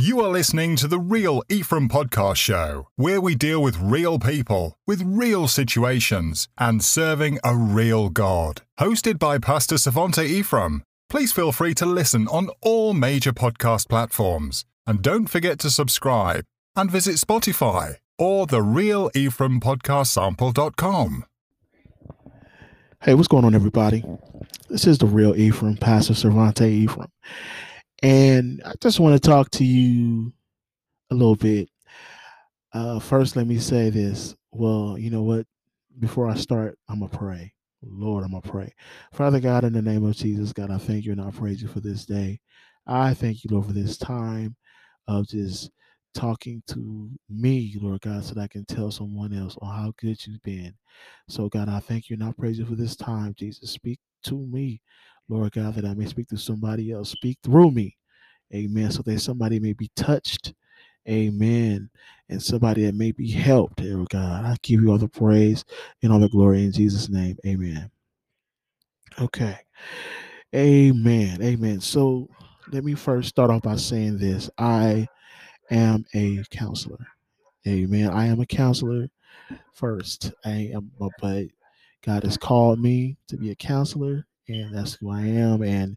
You are listening to the Real Ephriam Podcast Show, where we deal with real people, with real situations, and serving a real God. Hosted by Pastor Servonte Ephriam. Please feel free to listen on all major podcast platforms. And don't forget to subscribe and visit Spotify or the Real Ephriam Podcast Sample.com. Hey, what's going on, everybody? This is the real Ephriam, Pastor Servonte Ephriam. And I just want to talk to you a little bit. Uh, first, let me say this. Well, you know what? Before I start, I'm going to pray. Lord, I'm going to pray. Father God, in the name of Jesus, God, I thank you and I praise you for this day. I thank you, Lord, for this time of just talking to me, Lord God, so that I can tell someone else on how good you've been. So, God, I thank you and I praise you for this time, Jesus. Speak to me, Lord God, that I may speak to somebody else. Speak through me. Amen. So that somebody may be touched. Amen. And somebody that may be helped, dear God. I give you all the praise and all the glory in Jesus' name. Amen. Okay. Amen. Amen. So let me first start off by saying this. I am a counselor. Amen. I am a counselor first. I am, but God has called me to be a counselor, and that's who I am, and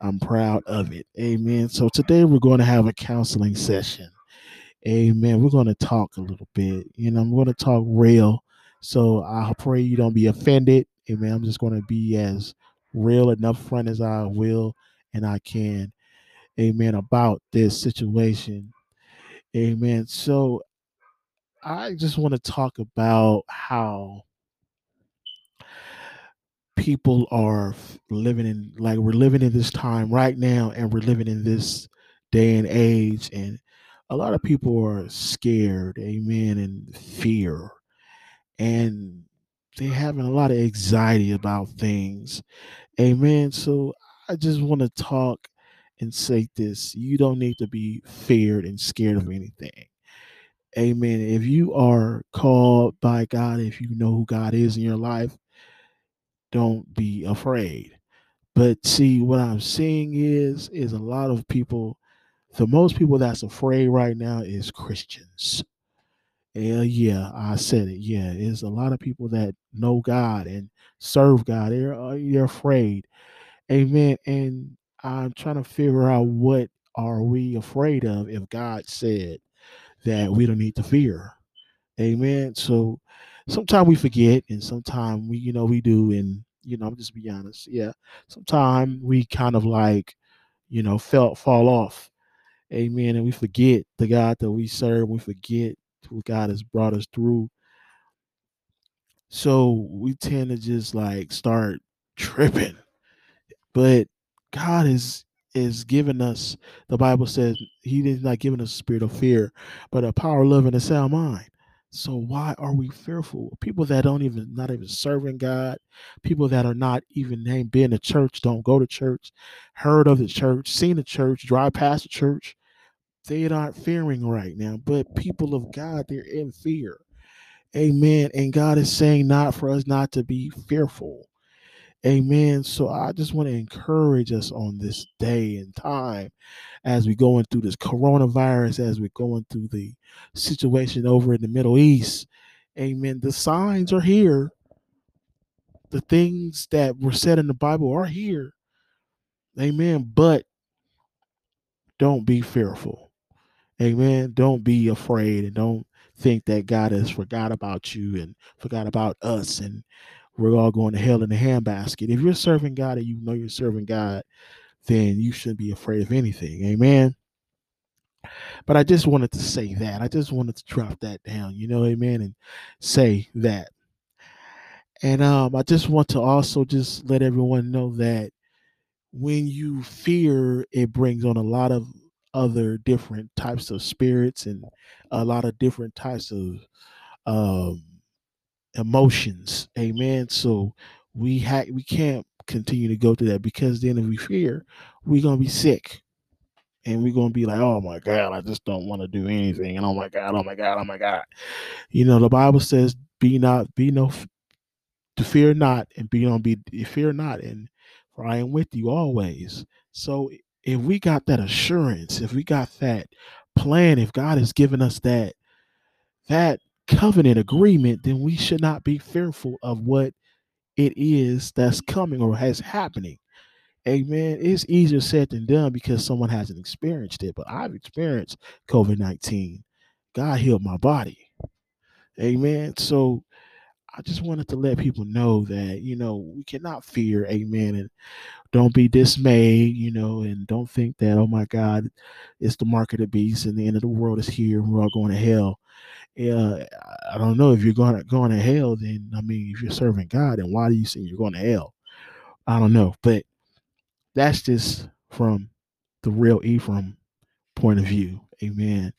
I'm proud of it. Amen. So today we're going to have a counseling session. Amen. We're going to talk a little bit. You know, I'm going to talk real. So I pray you don't be offended. Amen. I'm just going to be as real and upfront as I will and I can. Amen. About this situation. Amen. So I just want to talk about how people are living in like we're living in this time right now and we're living in this day and age and a lot of people are scared amen and fear. And they're having a lot of anxiety about things amen. So i just want to talk and say this you don't need to be feared and scared of anything amen. If you are called by god if you know who god is in your life don't be afraid. But see, what I'm seeing is is a lot of people. The most people that's afraid right now is Christians. Yeah, yeah, I said it. Yeah, it's a lot of people that know God and serve God. They're uh, they're afraid. Amen. And I'm trying to figure out what are we afraid of if God said that we don't need to fear. Amen. So sometimes we forget and sometimes we, you know, we do. And you know, I'm just be honest. Yeah. Sometimes we kind of like, you know, felt fall off. Amen. And we forget the God that we serve. We forget who God has brought us through. So we tend to just like start tripping. But God is is giving us, the Bible says he is not giving us a spirit of fear, but a power, love, and a sound mind. So why are we fearful? People that don't even not even serving God, people that are not even named being a church, don't go to church, heard of the church, seen the church, drive past the church, they aren't fearing right now. But people of God, they're in fear. Amen. And God is saying not for us not to be fearful. Amen. So I just want to encourage us on this day and time as we're going through this coronavirus, as we're going through the situation over in the Middle East. Amen. The signs are here. The things that were said in the Bible are here. Amen. But don't be fearful. Amen. Don't be afraid and don't think that God has forgot about you and forgot about us and we're all going to hell in a handbasket. If you're serving God and you know you're serving God, then you shouldn't be afraid of anything. Amen. But I just wanted to say that. I just wanted to drop that down, you know, amen, and say that. And um, I just want to also just let everyone know that when you fear, it brings on a lot of other different types of spirits and a lot of different types of um, emotions. Amen. So we ha- we can't continue to go through that because then if we fear, we're gonna be sick. And we're gonna be like, oh my God, I just don't want to do anything. And oh my God, oh my God, oh my God. You know, the Bible says, be not, be no to fear not, and be on be fear not, and for I am with you always. So if we got that assurance, if we got that plan, if God has given us that that covenant agreement, then we should not be fearful of what it is that's coming or has happening. Amen. It's easier said than done because someone hasn't experienced it, but I've experienced COVID 19. God healed my body. Amen. So I just wanted to let people know that, you know, we cannot fear. Amen. And don't be dismayed, you know, and don't think that, oh my God, it's the mark of the beast and the end of the world is here and we're all going to hell. Yeah, I don't know if you're going to going to hell. Then I mean, if you're serving God, then why do you think you're going to hell? I don't know, but that's just from the real Ephriam point of view. Amen.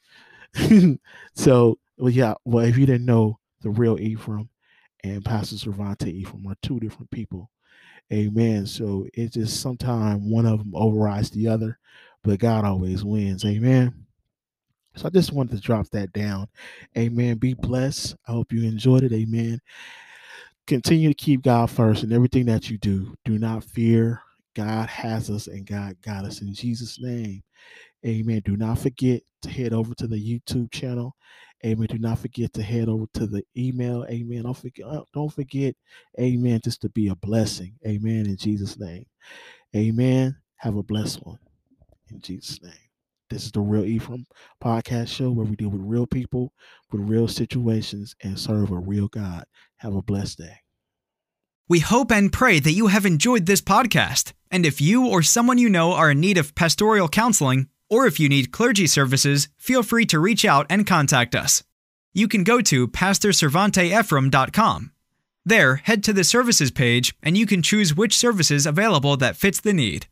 so, well, yeah. Well, if you didn't know, the real Ephriam and Pastor Servonte Ephriam are two different people. Amen. So it's just sometimes one of them overrides the other, but God always wins. Amen. So I just wanted to drop that down. Amen. Be blessed. I hope you enjoyed it. Amen. Continue to keep God first in everything that you do. Do not fear. God has us and God got us in Jesus' name. Amen. Do not forget to head over to the YouTube channel. Amen. Do not forget to head over to the email. Amen. Don't forget, uh, don't forget, amen, just to be a blessing. Amen. In Jesus' name. Amen. Have a blessed one. In Jesus' name. This is the Real Ephriam podcast show where we deal with real people, with real situations, and serve a real God. Have a blessed day. We hope and pray that you have enjoyed this podcast. And if you or someone you know are in need of pastoral counseling, or if you need clergy services, feel free to reach out and contact us. You can go to pastorservonteephriam.com. There, head to the services page and you can choose which services available that fits the need.